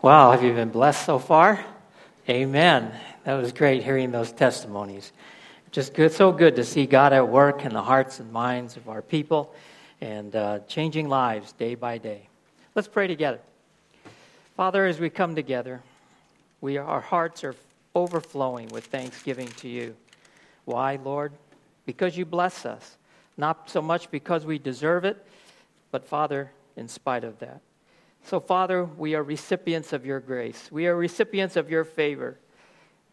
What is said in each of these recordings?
Wow, have you been blessed so far? Amen. That was great hearing those testimonies. Just good, so good to see God at work in the hearts and minds of our people and uh, changing lives day by day. Let's pray together. Father, as we come together, we, our hearts are overflowing with thanksgiving to you. Why, Lord? Because you bless us. Not so much because we deserve it, but, Father, in spite of that. So, Father, we are recipients of your grace. We are recipients of your favor.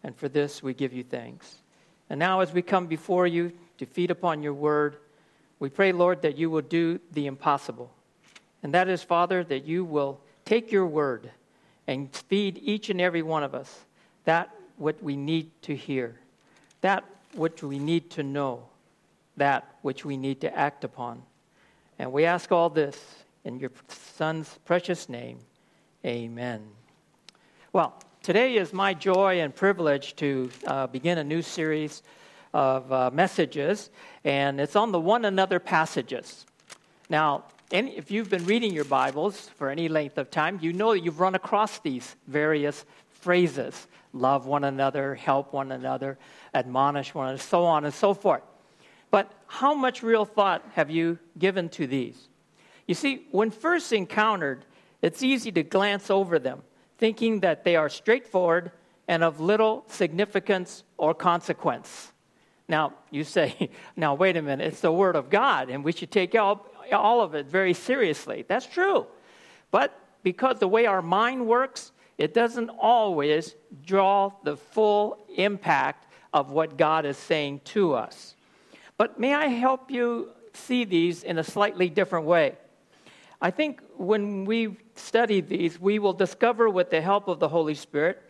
And for this, we give you thanks. And now, as we come before you to feed upon your word, we pray, Lord, that you will do the impossible. And that is, Father, that you will take your word and feed each and every one of us that what we need to hear, that which we need to know, that which we need to act upon. And we ask all this in your Son's precious name. Amen. Well, today is my joy and privilege to uh, begin a new series of uh, messages, and it's on the one another passages. Now, any, if you've been reading your Bibles for any length of time, you know that you've run across these various phrases love one another, help one another, admonish one another, so on and so forth. But how much real thought have you given to these? You see, when first encountered, it's easy to glance over them, thinking that they are straightforward and of little significance or consequence. Now, you say, now, wait a minute, it's the Word of God, and we should take all, all of it very seriously. That's true. But because the way our mind works, it doesn't always draw the full impact of what God is saying to us. But may I help you see these in a slightly different way? I think when we study these, we will discover with the help of the Holy Spirit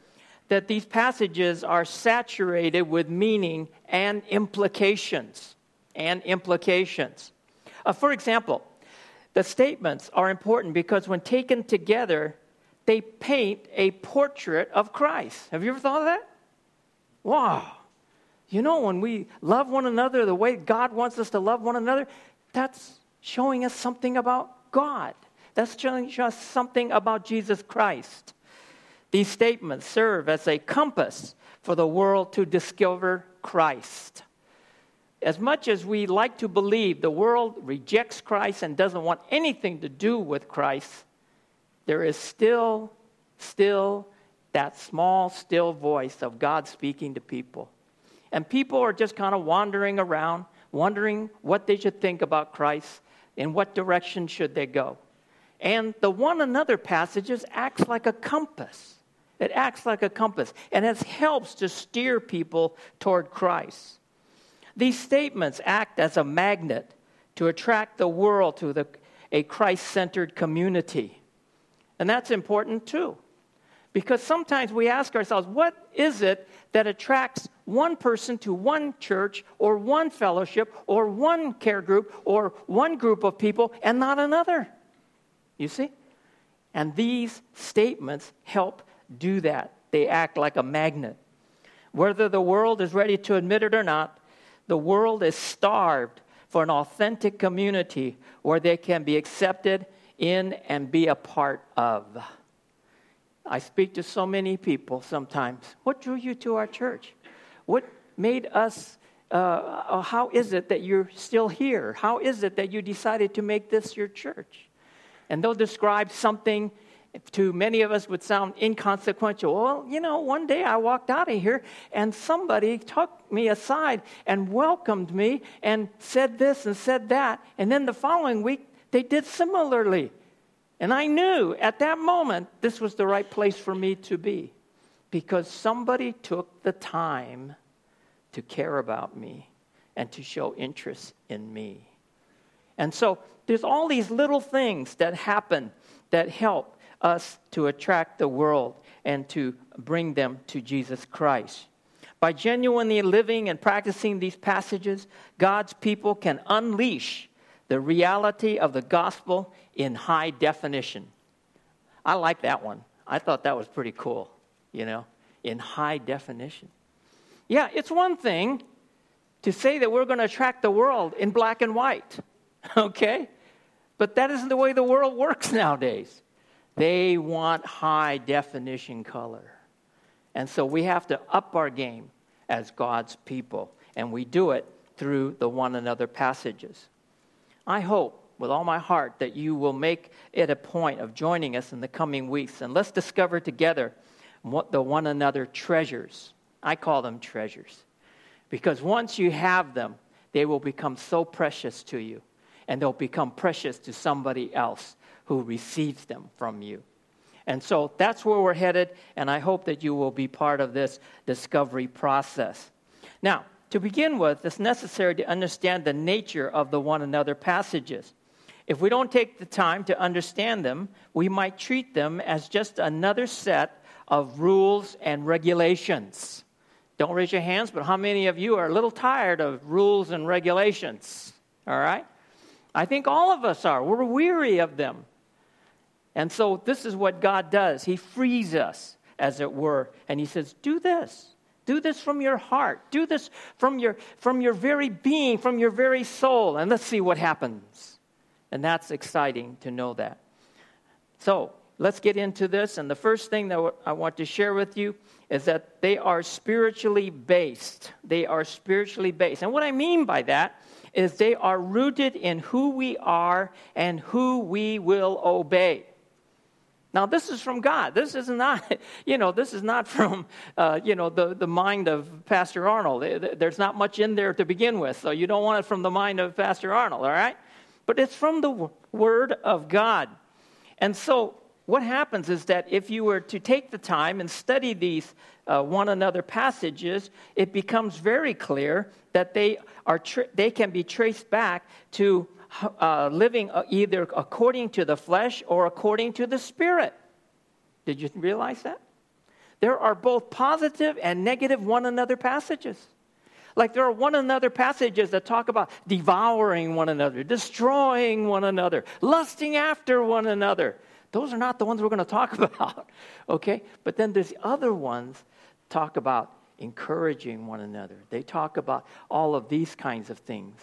that these passages are saturated with meaning and implications. And implications. Uh, for example, the statements are important because when taken together, they paint a portrait of Christ. Have you ever thought of that? Wow. You know, when we love one another the way God wants us to love one another, that's showing us something about God. That's telling us something about Jesus Christ. These statements serve as a compass for the world to discover Christ. As much as we like to believe the world rejects Christ and doesn't want anything to do with Christ, there is still, still that small, still voice of God speaking to people. And people are just kind of wandering around, wondering what they should think about Christ in what direction should they go? And the one another passages acts like a compass. It acts like a compass and it helps to steer people toward Christ. These statements act as a magnet to attract the world to the, a Christ centered community. And that's important too. Because sometimes we ask ourselves, what is it that attracts one person to one church or one fellowship or one care group or one group of people and not another? You see? And these statements help do that. They act like a magnet. Whether the world is ready to admit it or not, the world is starved for an authentic community where they can be accepted in and be a part of. I speak to so many people sometimes. What drew you to our church? What made us, uh, how is it that you're still here? How is it that you decided to make this your church? And they'll describe something to many of us would sound inconsequential. Well, you know, one day I walked out of here and somebody took me aside and welcomed me and said this and said that. And then the following week, they did similarly. And I knew at that moment this was the right place for me to be because somebody took the time to care about me and to show interest in me. And so there's all these little things that happen that help us to attract the world and to bring them to Jesus Christ. By genuinely living and practicing these passages, God's people can unleash the reality of the gospel in high definition. I like that one. I thought that was pretty cool, you know, in high definition. Yeah, it's one thing to say that we're going to attract the world in black and white, okay? But that isn't the way the world works nowadays. They want high definition color. And so we have to up our game as God's people. And we do it through the one another passages. I hope with all my heart that you will make it a point of joining us in the coming weeks and let's discover together what the one another treasures. I call them treasures. Because once you have them, they will become so precious to you and they'll become precious to somebody else who receives them from you. And so that's where we're headed, and I hope that you will be part of this discovery process. Now, to begin with, it's necessary to understand the nature of the one another passages. If we don't take the time to understand them, we might treat them as just another set of rules and regulations. Don't raise your hands, but how many of you are a little tired of rules and regulations? All right? I think all of us are. We're weary of them. And so this is what God does. He frees us, as it were, and He says, Do this. Do this from your heart. Do this from your, from your very being, from your very soul, and let's see what happens. And that's exciting to know that. So let's get into this. And the first thing that I want to share with you is that they are spiritually based. They are spiritually based. And what I mean by that is they are rooted in who we are and who we will obey. Now, this is from God. This is not, you know, this is not from, uh, you know, the, the mind of Pastor Arnold. There's not much in there to begin with, so you don't want it from the mind of Pastor Arnold, all right? but it's from the Word of God. And so, what happens is that if you were to take the time and study these uh, one another passages, it becomes very clear that they, are tra- they can be traced back to uh, living uh, either according to the flesh or according to the spirit. Did you realize that? There are both positive and negative one another passages. Like there are one another passages that talk about devouring one another, destroying one another, lusting after one another. Those are not the ones we're going to talk about, okay? But then there's other ones talk about encouraging one another. They talk about all of these kinds of things.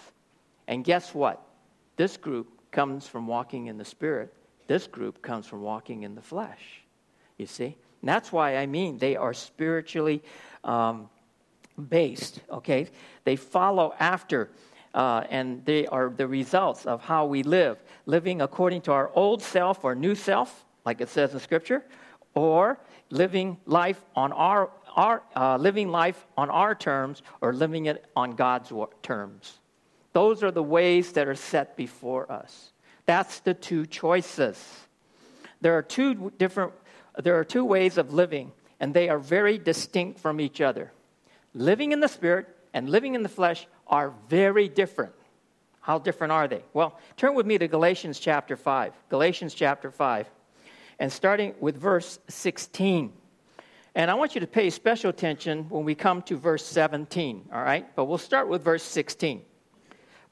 And guess what? This group comes from walking in the spirit. This group comes from walking in the flesh. You see? And that's why I mean they are spiritually um, based, okay? They follow after, uh, and they are the results of how we live, living according to our old self or new self, like it says in Scripture, or living life on our, our uh, living life on our terms or living it on God's terms. Those are the ways that are set before us. That's the two choices. There are two different there are two ways of living and they are very distinct from each other living in the spirit and living in the flesh are very different. How different are they? Well, turn with me to Galatians chapter 5. Galatians chapter 5. And starting with verse 16. And I want you to pay special attention when we come to verse 17, all right? But we'll start with verse 16.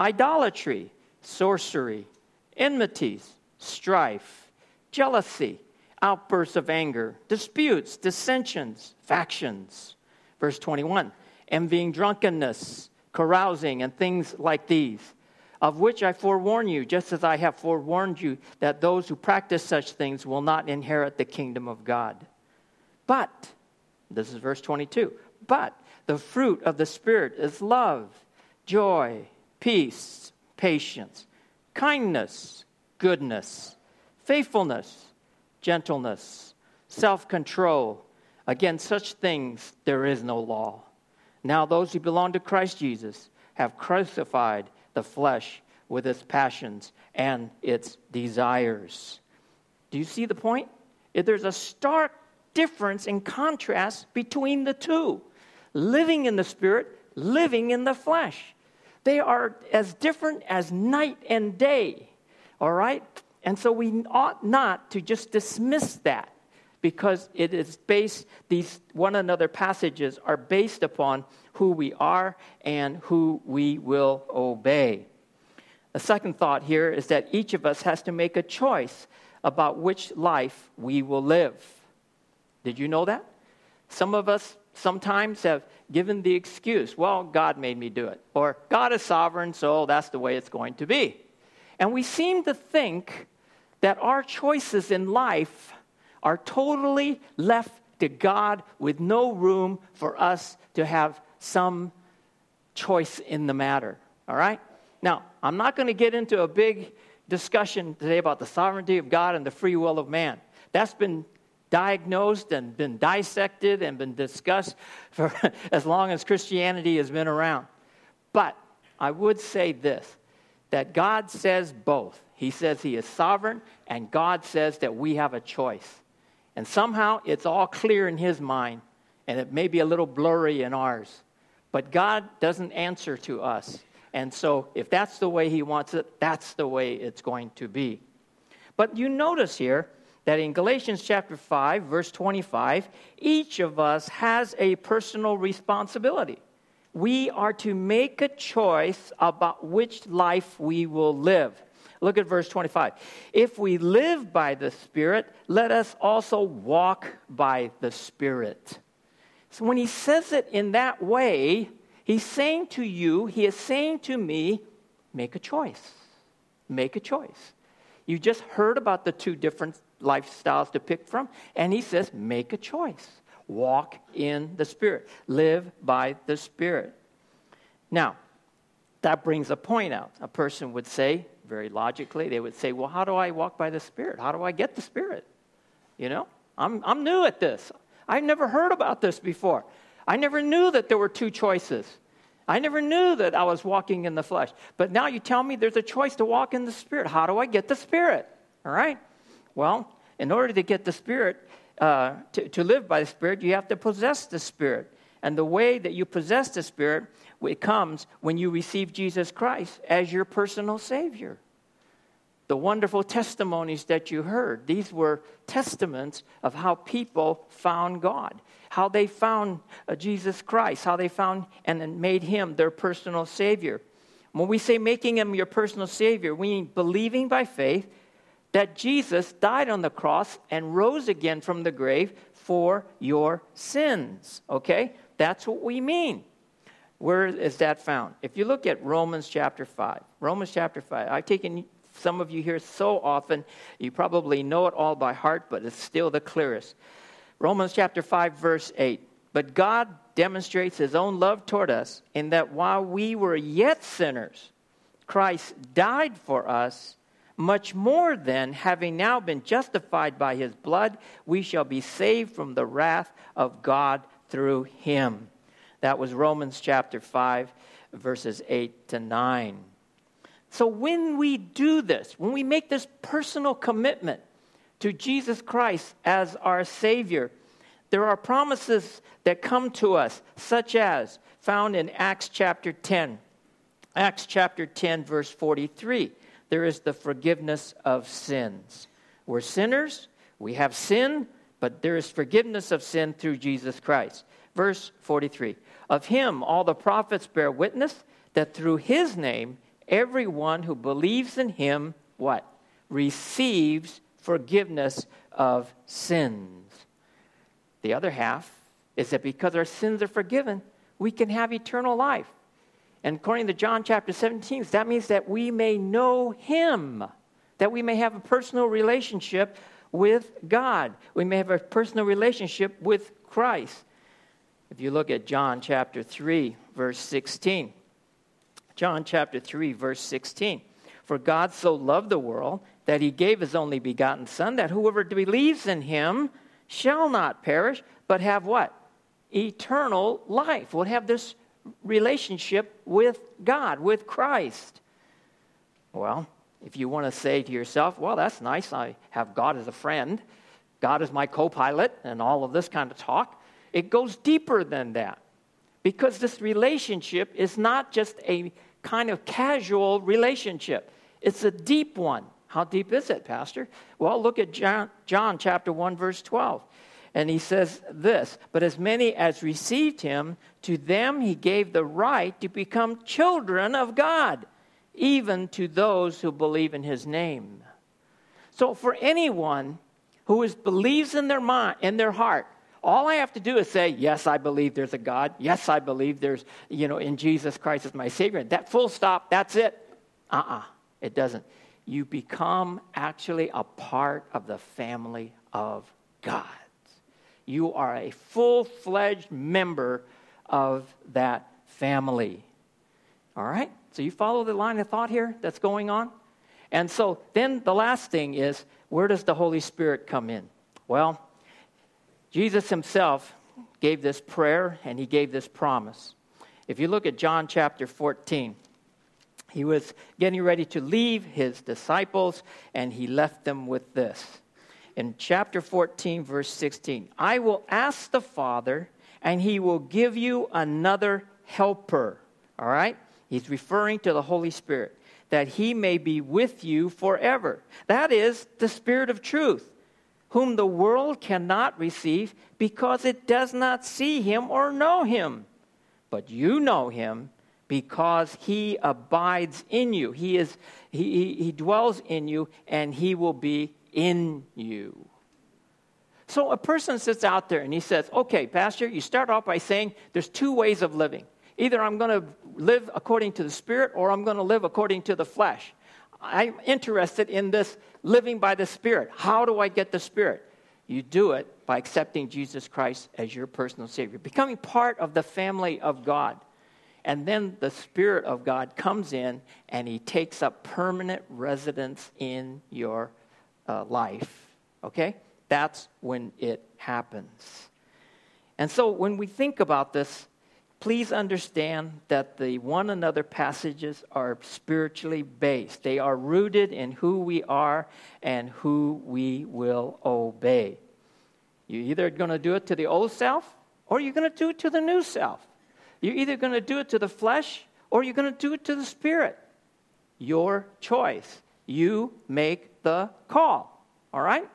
idolatry, sorcery, enmities, strife, jealousy outbursts of anger, disputes, dissensions, factions. Verse 21 envying drunkenness, carousing, and things like these, of which I forewarn you, just as I have forewarned you, that those who practice such things will not inherit the kingdom of God. But, this is verse 22, but the fruit of the Spirit is love, joy, peace, patience, kindness, goodness, faithfulness gentleness, self control. Against such things there is no law. Now, those who belong to Christ Jesus have crucified the flesh with its passions and its desires. Do you see the point? There's a stark difference in contrast between the two living in the spirit, living in the flesh. They are as different as night and day. All right? And so we ought not to just dismiss that because it is based, these one another passages are based upon who we are and who we will obey. A second thought here is that each of us has to make a choice about which life we will live. Did you know that? Some of us sometimes have given the excuse, well, God made me do it, or God is sovereign, so that's the way it's going to be. And we seem to think that our choices in life are totally left to God with no room for us to have some choice in the matter. All right? Now, I'm not going to get into a big discussion today about the sovereignty of God and the free will of man. That's been diagnosed and been dissected and been discussed for as long as Christianity has been around. But I would say this that God says both. He says He is sovereign, and God says that we have a choice. And somehow it's all clear in His mind, and it may be a little blurry in ours. But God doesn't answer to us. And so if that's the way He wants it, that's the way it's going to be. But you notice here that in Galatians chapter 5, verse 25, each of us has a personal responsibility we are to make a choice about which life we will live. Look at verse 25. If we live by the Spirit, let us also walk by the Spirit. So when he says it in that way, he's saying to you, he is saying to me, make a choice. Make a choice. You just heard about the two different lifestyles to pick from, and he says, make a choice walk in the Spirit, live by the Spirit. Now, that brings a point out. A person would say, very logically, they would say, Well, how do I walk by the Spirit? How do I get the Spirit? You know, I'm, I'm new at this. I've never heard about this before. I never knew that there were two choices. I never knew that I was walking in the flesh. But now you tell me there's a choice to walk in the Spirit. How do I get the Spirit? All right? Well, in order to get the Spirit, uh, to, to live by the Spirit, you have to possess the Spirit. And the way that you possess the Spirit, it comes when you receive Jesus Christ as your personal Savior. The wonderful testimonies that you heard, these were testaments of how people found God, how they found uh, Jesus Christ, how they found and then made Him their personal Savior. When we say making Him your personal Savior, we mean believing by faith that Jesus died on the cross and rose again from the grave for your sins. Okay? That's what we mean. Where is that found? If you look at Romans chapter 5, Romans chapter 5, I've taken some of you here so often, you probably know it all by heart, but it's still the clearest. Romans chapter 5, verse 8. But God demonstrates his own love toward us in that while we were yet sinners, Christ died for us much more than, having now been justified by his blood, we shall be saved from the wrath of God through him. That was Romans chapter 5, verses 8 to 9. So when we do this, when we make this personal commitment to Jesus Christ as our Savior, there are promises that come to us, such as found in Acts chapter 10. Acts chapter 10, verse 43 there is the forgiveness of sins. We're sinners, we have sin, but there is forgiveness of sin through Jesus Christ. Verse 43 Of him all the prophets bear witness that through his name everyone who believes in him, what? Receives forgiveness of sins. The other half is that because our sins are forgiven, we can have eternal life. And according to John chapter 17, that means that we may know Him, that we may have a personal relationship with God. We may have a personal relationship with Christ. If you look at John chapter 3, verse 16, John chapter 3, verse 16. For God so loved the world that he gave his only begotten Son, that whoever believes in him shall not perish, but have what? Eternal life. Will have this relationship with God, with Christ. Well, if you want to say to yourself, well, that's nice, I have God as a friend, God is my co pilot, and all of this kind of talk, it goes deeper than that. Because this relationship is not just a kind of casual relationship, it's a deep one. How deep is it, Pastor? Well, look at John, John chapter 1, verse 12. And he says this But as many as received him, to them he gave the right to become children of God, even to those who believe in his name. So, for anyone who is, believes in their mind, in their heart, all I have to do is say, Yes, I believe there's a God. Yes, I believe there's, you know, in Jesus Christ as my Savior. That full stop, that's it. Uh uh-uh, uh it doesn't. You become actually a part of the family of God. You are a full fledged member of that family. All right? So you follow the line of thought here that's going on? And so then the last thing is where does the Holy Spirit come in? Well, Jesus himself gave this prayer and he gave this promise. If you look at John chapter 14, he was getting ready to leave his disciples and he left them with this. In chapter 14, verse 16, I will ask the Father and he will give you another helper. All right? He's referring to the Holy Spirit, that he may be with you forever. That is the Spirit of truth whom the world cannot receive because it does not see him or know him. But you know him because he abides in you. He, is, he, he, dwells in you and he will be in you. So a person sits out there and he says, Okay, Pastor, you start off by saying there's two ways of living. Either I'm going to live according to the Spirit or I'm going to live according to the flesh. I'm interested in this living by the Spirit. How do I get the Spirit? You do it by accepting Jesus Christ as your personal Savior, becoming part of the family of God. And then the Spirit of God comes in and He takes up permanent residence in your uh, life. Okay? That's when it happens. And so when we think about this, please understand that the one another passages are spiritually based. They are rooted in who we are and who we will obey. You're either going to do it to the old self or you're going to do it to the new self. You're either going to do it to the flesh or you're going to do it to the spirit. Your choice. You make the call. All right?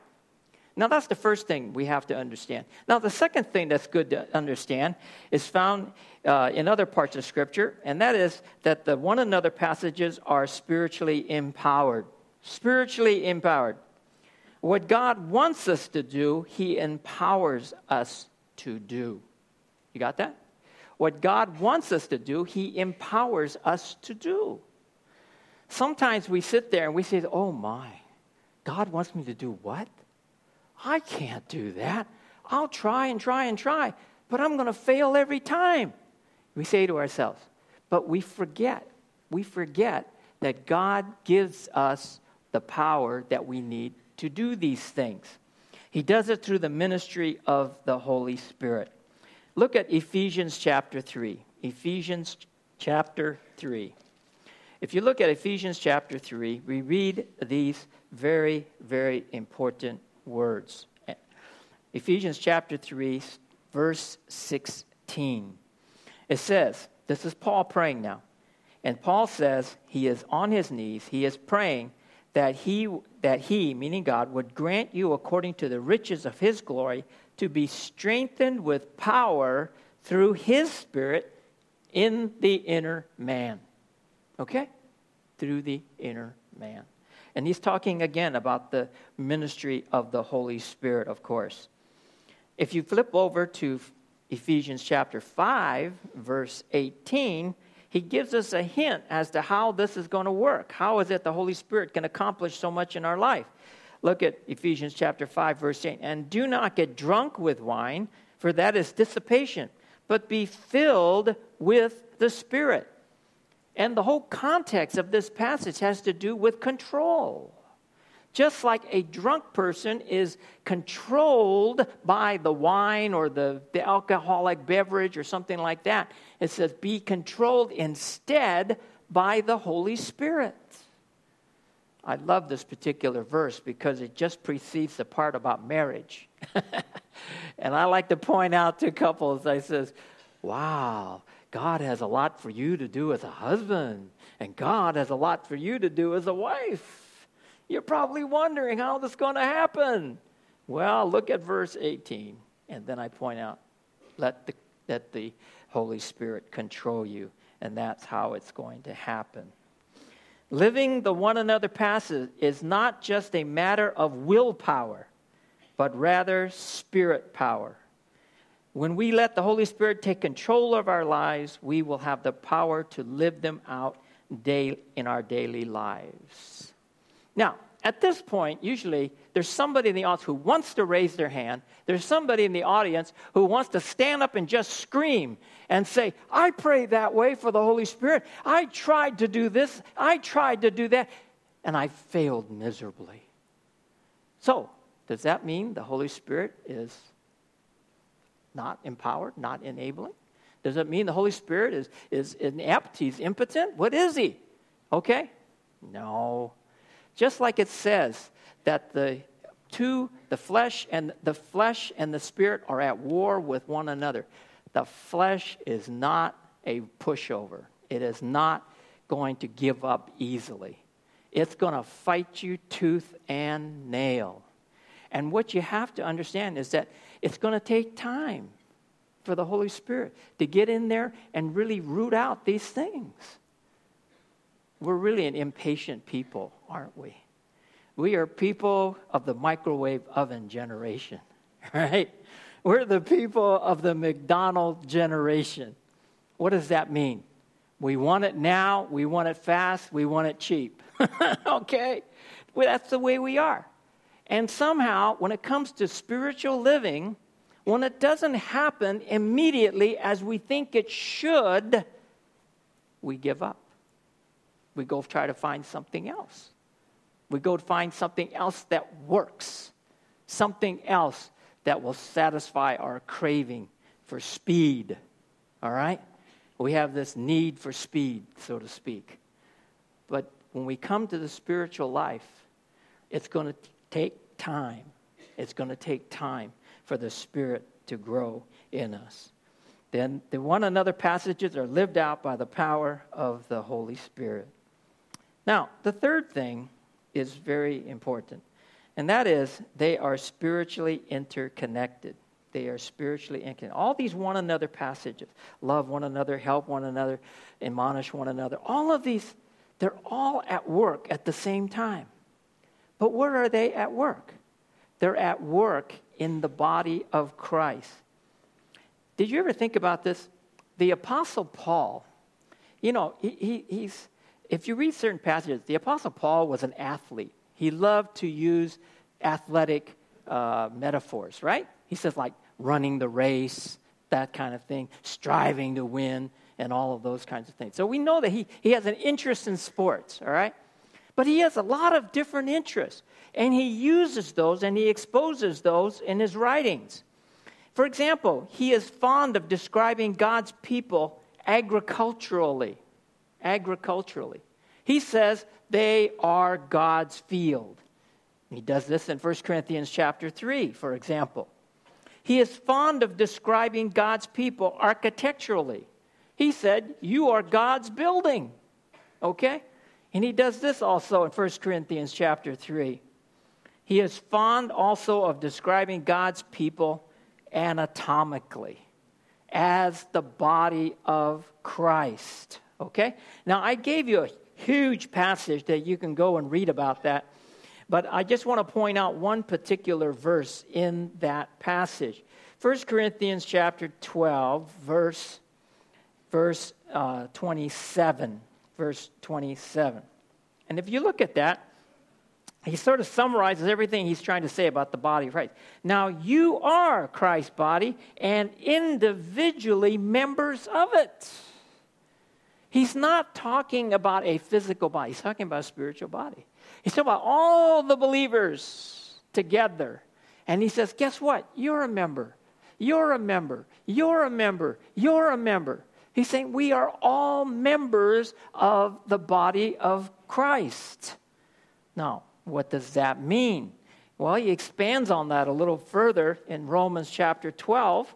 Now, that's the first thing we have to understand. Now, the second thing that's good to understand is found uh, in other parts of Scripture, and that is that the one another passages are spiritually empowered. Spiritually empowered. What God wants us to do, He empowers us to do. You got that? What God wants us to do, He empowers us to do. Sometimes we sit there and we say, Oh my, God wants me to do what? I can't do that. I'll try and try and try, but I'm going to fail every time. We say to ourselves, but we forget, we forget that God gives us the power that we need to do these things. He does it through the ministry of the Holy Spirit. Look at Ephesians chapter 3. Ephesians chapter 3. If you look at Ephesians chapter 3, we read these very, very important words. Ephesians chapter 3, verse 16. It says, this is Paul praying now. And Paul says he is on his knees, he is praying that he, that he, meaning God, would grant you according to the riches of his glory to be strengthened with power through his spirit in the inner man. Okay? Through the inner man. And he's talking again about the ministry of the Holy Spirit, of course. If you flip over to Ephesians chapter 5, verse 18, he gives us a hint as to how this is going to work. How is it the Holy Spirit can accomplish so much in our life? Look at Ephesians chapter 5, verse 8. And do not get drunk with wine, for that is dissipation, but be filled with the Spirit and the whole context of this passage has to do with control. Just like a drunk person is controlled by the wine or the, the alcoholic beverage or something like that, it says, be controlled instead by the Holy Spirit. I love this particular verse because it just precedes the part about marriage. and I like to point out to couples, I says, wow, God has a lot for you to do as a husband, and God has a lot for you to do as a wife. You're probably wondering how this is going to happen. Well, look at verse 18, and then I point out let the, let the Holy Spirit control you, and that's how it's going to happen. Living the one another passage is not just a matter of willpower, but rather spirit power. When we let the Holy Spirit take control of our lives, we will have the power to live them out day, in our daily lives. Now, at this point, usually there's somebody in the audience who wants to raise their hand. There's somebody in the audience who wants to stand up and just scream and say, I pray that way for the Holy Spirit. I tried to do this, I tried to do that, and I failed miserably. So, does that mean the Holy Spirit is not empowered, not enabling? Does it mean the Holy Spirit is, is inept? He's impotent? What is he? Okay? No. Just like it says that the two, the flesh and the flesh and the spirit are at war with one another. The flesh is not a pushover. It is not going to give up easily. It's going to fight you tooth and nail. And what you have to understand is that it's going to take time for the Holy Spirit to get in there and really root out these things. We're really an impatient people, aren't we? We are people of the microwave oven generation, right? We're the people of the McDonald generation. What does that mean? We want it now, we want it fast, we want it cheap. okay? Well, that's the way we are. And somehow, when it comes to spiritual living, when it doesn't happen immediately as we think it should, we give up we go try to find something else. We go to find something else that works, something else that will satisfy our craving for speed. All right? We have this need for speed, so to speak. But when we come to the spiritual life, it's going to take time. It's going to take time for the Spirit to grow in us. Then the one another passages are lived out by the power of the Holy Spirit. Now, the third thing is very important, and that is they are spiritually interconnected. They are spiritually interconnected. All these one another passages love one another, help one another, admonish one another all of these, they're all at work at the same time. But where are they at work? They're at work in the body of Christ. Did you ever think about this? The Apostle Paul, you know, he, he, he's if you read certain passages, the Apostle Paul was an athlete. He loved to use athletic uh, metaphors, right? He says, like running the race, that kind of thing, striving to win, and all of those kinds of things. So we know that he, he has an interest in sports, all right? But he has a lot of different interests, and he uses those and he exposes those in his writings. For example, he is fond of describing God's people agriculturally agriculturally. He says they are God's field. He does this in 1 Corinthians chapter 3, for example. He is fond of describing God's people architecturally. He said, You are God's building. Okay? And he does this also in 1 Corinthians chapter 3. He is fond also of describing God's people anatomically as the body of Christ. Okay? Now, I gave you a huge passage that you can go and read about that, but I just want to point out one particular verse in that passage. 1 Corinthians chapter 12, verse, verse uh, 27. Verse 27. And if you look at that, he sort of summarizes everything he's trying to say about the body of Christ. Now, you are Christ's body and individually members of it. He's not talking about a physical body, he's talking about a spiritual body. He's talking about all the believers together. And he says, Guess what? You're a member. You're a member. You're a member. You're a member. He's saying we are all members of the body of Christ. Now, what does that mean? Well, he expands on that a little further in Romans chapter 12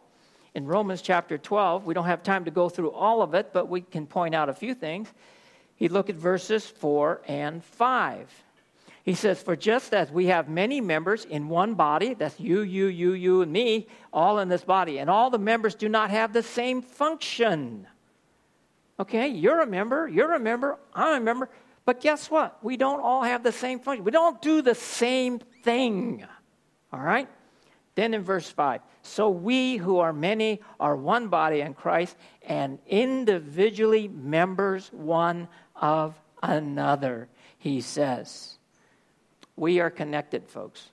in Romans chapter 12. We don't have time to go through all of it, but we can point out a few things. He look at verses 4 and 5. He says, For just as we have many members in one body, that's you, you, you, you, and me, all in this body, and all the members do not have the same function. Okay, you're a member, you're a member, I'm a member, but guess what? We don't all have the same function. We don't do the same thing. All right? Then in verse 5, so we who are many are one body in Christ and individually members one of another, he says. We are connected, folks.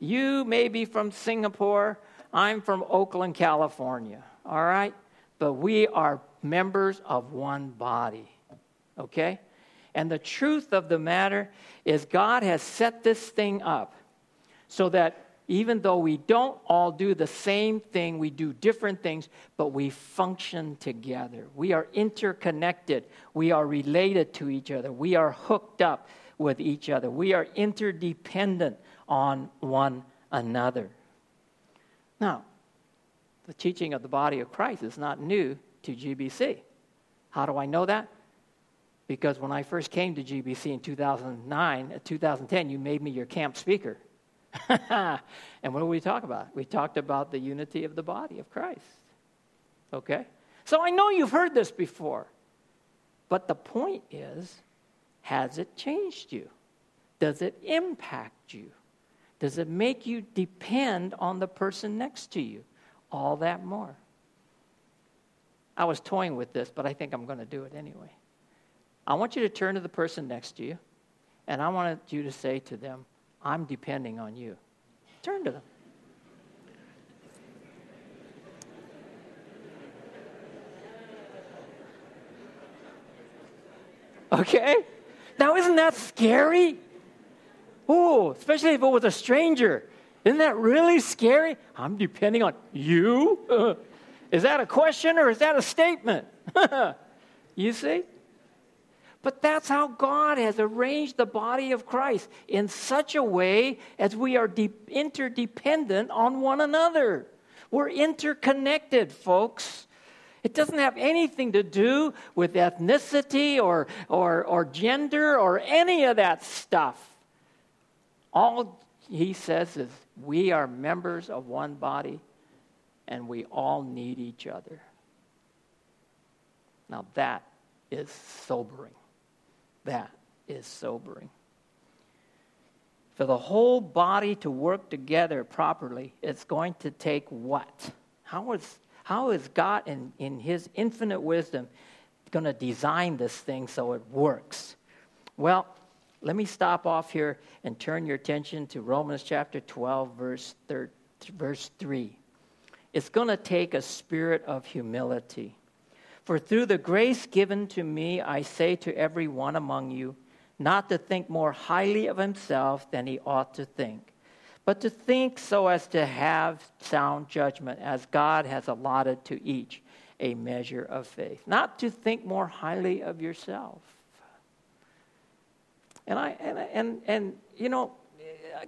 You may be from Singapore, I'm from Oakland, California, all right? But we are members of one body, okay? And the truth of the matter is, God has set this thing up so that even though we don't all do the same thing, we do different things, but we function together. We are interconnected. We are related to each other. We are hooked up with each other. We are interdependent on one another. Now, the teaching of the body of Christ is not new to GBC. How do I know that? Because when I first came to GBC in 2009, uh, 2010, you made me your camp speaker. and what did we talk about? We talked about the unity of the body of Christ. Okay? So I know you've heard this before. But the point is has it changed you? Does it impact you? Does it make you depend on the person next to you all that more? I was toying with this, but I think I'm going to do it anyway. I want you to turn to the person next to you, and I want you to say to them, I'm depending on you. Turn to them. Okay? Now, isn't that scary? Oh, especially if it was a stranger. Isn't that really scary? I'm depending on you. is that a question or is that a statement? you see? But that's how God has arranged the body of Christ in such a way as we are de- interdependent on one another. We're interconnected, folks. It doesn't have anything to do with ethnicity or, or, or gender or any of that stuff. All he says is we are members of one body and we all need each other. Now that is sobering. That is sobering. For the whole body to work together properly, it's going to take what? How is, how is God, in, in His infinite wisdom, going to design this thing so it works? Well, let me stop off here and turn your attention to Romans chapter 12, verse, thir- verse 3. It's going to take a spirit of humility. For through the grace given to me, I say to every one among you, not to think more highly of himself than he ought to think, but to think so as to have sound judgment, as God has allotted to each a measure of faith. Not to think more highly of yourself. And I and and, and you know,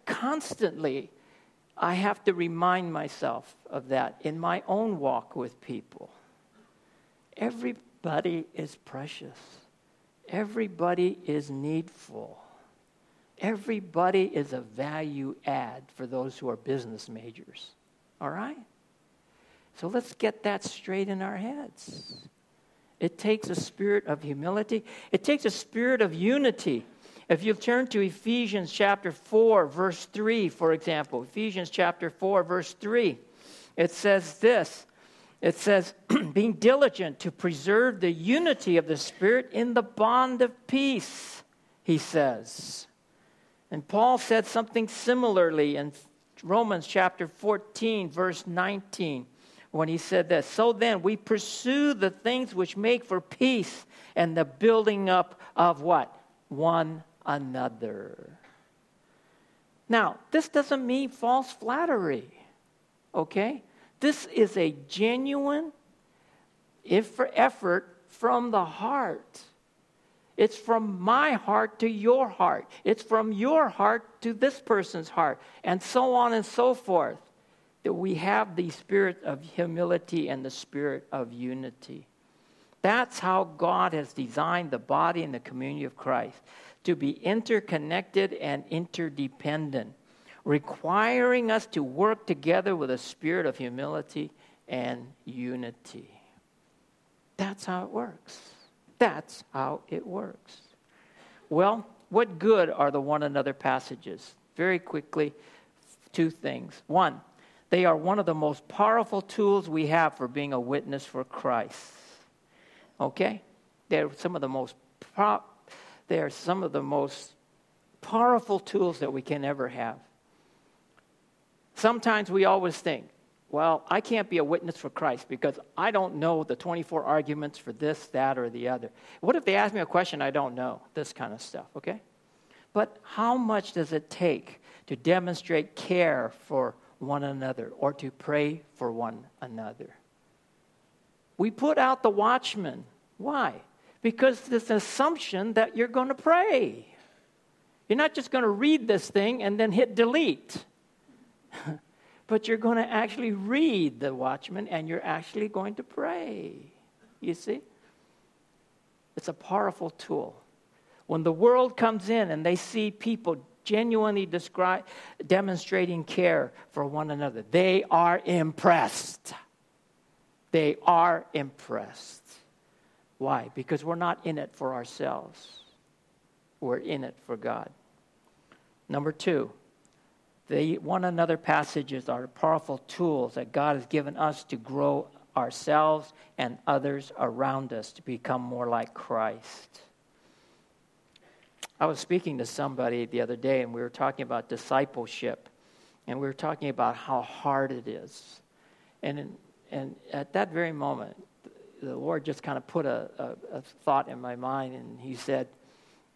constantly I have to remind myself of that in my own walk with people. Everybody is precious. Everybody is needful. Everybody is a value add for those who are business majors. All right? So let's get that straight in our heads. It takes a spirit of humility, it takes a spirit of unity. If you turn to Ephesians chapter 4, verse 3, for example, Ephesians chapter 4, verse 3, it says this it says, being diligent to preserve the unity of the Spirit in the bond of peace, he says. And Paul said something similarly in Romans chapter 14, verse 19, when he said this So then, we pursue the things which make for peace and the building up of what? One another. Now, this doesn't mean false flattery, okay? This is a genuine effort from the heart. It's from my heart to your heart. It's from your heart to this person's heart, and so on and so forth. That we have the spirit of humility and the spirit of unity. That's how God has designed the body and the community of Christ to be interconnected and interdependent, requiring us to work together with a spirit of humility and unity. That's how it works. That's how it works. Well, what good are the one another passages? Very quickly, two things. One, they are one of the most powerful tools we have for being a witness for Christ. Okay? They're some of the most pro- they are some of the most powerful tools that we can ever have. Sometimes we always think, well, I can't be a witness for Christ because I don't know the 24 arguments for this, that, or the other. What if they ask me a question I don't know? This kind of stuff, okay? But how much does it take to demonstrate care for one another or to pray for one another? We put out the watchman. Why? Because an assumption that you're going to pray. You're not just going to read this thing and then hit delete. but you're going to actually read the watchman and you're actually going to pray. You see? It's a powerful tool. When the world comes in and they see people genuinely describe, demonstrating care for one another, they are impressed. They are impressed. Why? Because we're not in it for ourselves, we're in it for God. Number two, the one another passages are powerful tools that God has given us to grow ourselves and others around us to become more like Christ. I was speaking to somebody the other day, and we were talking about discipleship, and we were talking about how hard it is. And, in, and at that very moment, the Lord just kind of put a, a, a thought in my mind, and He said,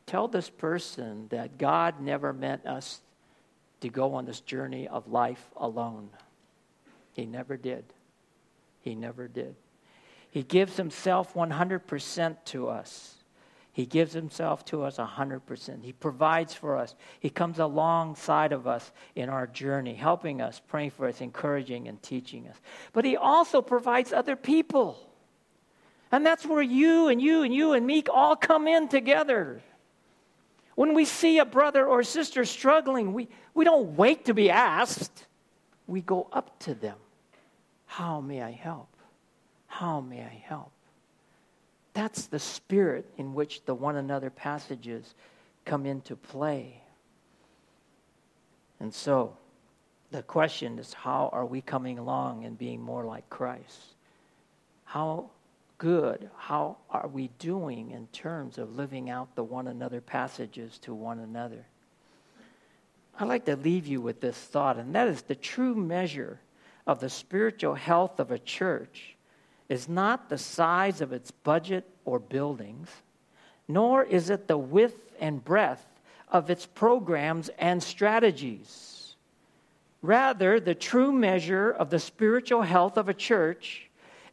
Tell this person that God never meant us to go on this journey of life alone. He never did. He never did. He gives himself 100% to us. He gives himself to us 100%. He provides for us. He comes alongside of us in our journey, helping us, praying for us, encouraging and teaching us. But he also provides other people. And that's where you and you and you and me all come in together. When we see a brother or sister struggling, we, we don't wait to be asked. We go up to them. How may I help? How may I help? That's the spirit in which the one another passages come into play. And so, the question is how are we coming along and being more like Christ? How good? How are we doing in terms of living out the one another passages to one another? I'd like to leave you with this thought, and that is the true measure of the spiritual health of a church is not the size of its budget or buildings, nor is it the width and breadth of its programs and strategies. Rather, the true measure of the spiritual health of a church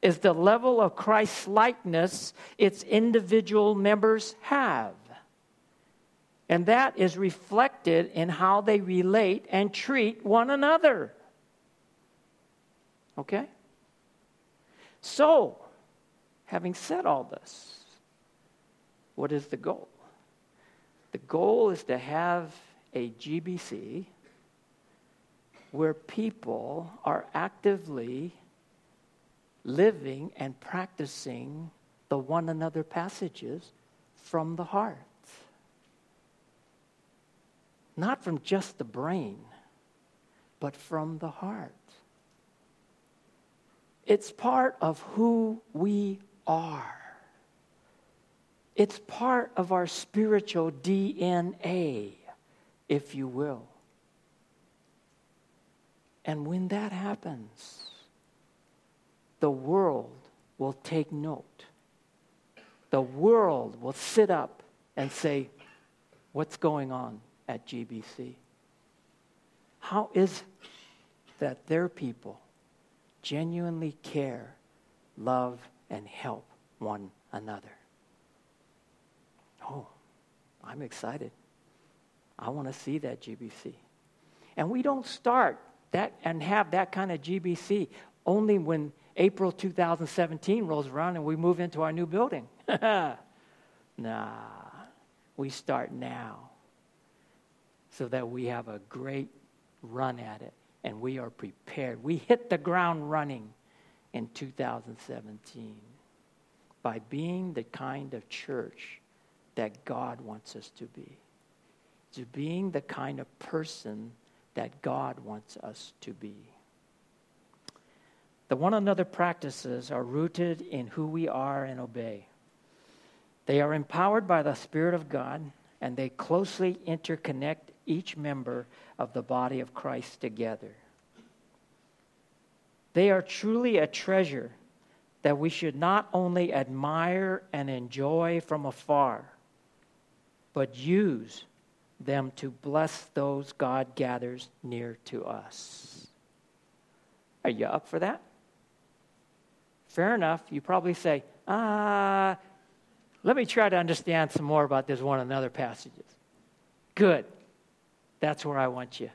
is the level of Christ likeness its individual members have. And that is reflected in how they relate and treat one another. Okay? So, having said all this, what is the goal? The goal is to have a GBC where people are actively living and practicing the one another passages from the heart. Not from just the brain, but from the heart. It's part of who we are. It's part of our spiritual DNA, if you will. And when that happens, the world will take note. The world will sit up and say, What's going on at GBC? How is it that their people genuinely care, love, and help one another? Oh, I'm excited. I want to see that GBC. And we don't start that and have that kind of GBC only when April 2017 rolls around and we move into our new building. nah. we start now so that we have a great run at it and we are prepared. We hit the ground running in 2017 by being the kind of church that God wants us to be, to being the kind of person that God wants us to be. The one another practices are rooted in who we are and obey. They are empowered by the Spirit of God and they closely interconnect each member of the body of Christ together. They are truly a treasure that we should not only admire and enjoy from afar, but use them to bless those God gathers near to us. Are you up for that? Fair enough. You probably say, ah, let me try to understand some more about this one another passages. Good. That's where I want you.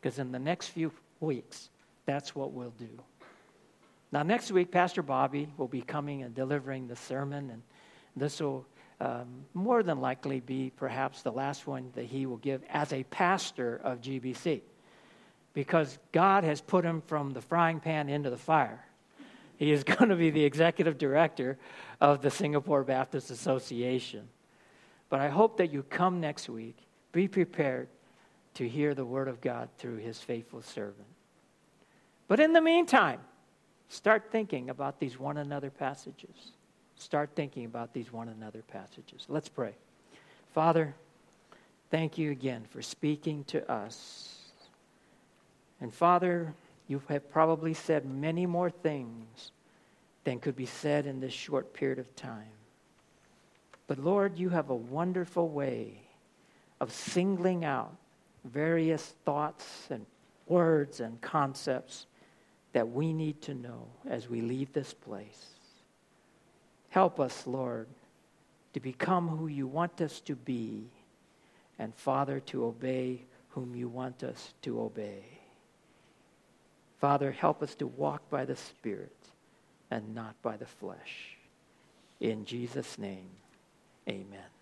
Because in the next few weeks, that's what we'll do. Now, next week, Pastor Bobby will be coming and delivering the sermon, and this will um, more than likely be perhaps the last one that he will give as a pastor of GBC because God has put him from the frying pan into the fire. He is going to be the executive director of the Singapore Baptist Association. But I hope that you come next week, be prepared to hear the word of God through his faithful servant. But in the meantime, start thinking about these one another passages. Start thinking about these one another passages. Let's pray. Father, thank you again for speaking to us. And Father, you have probably said many more things than could be said in this short period of time. But Lord, you have a wonderful way of singling out various thoughts and words and concepts that we need to know as we leave this place. Help us, Lord, to become who you want us to be, and Father, to obey whom you want us to obey. Father, help us to walk by the Spirit and not by the flesh. In Jesus' name, amen.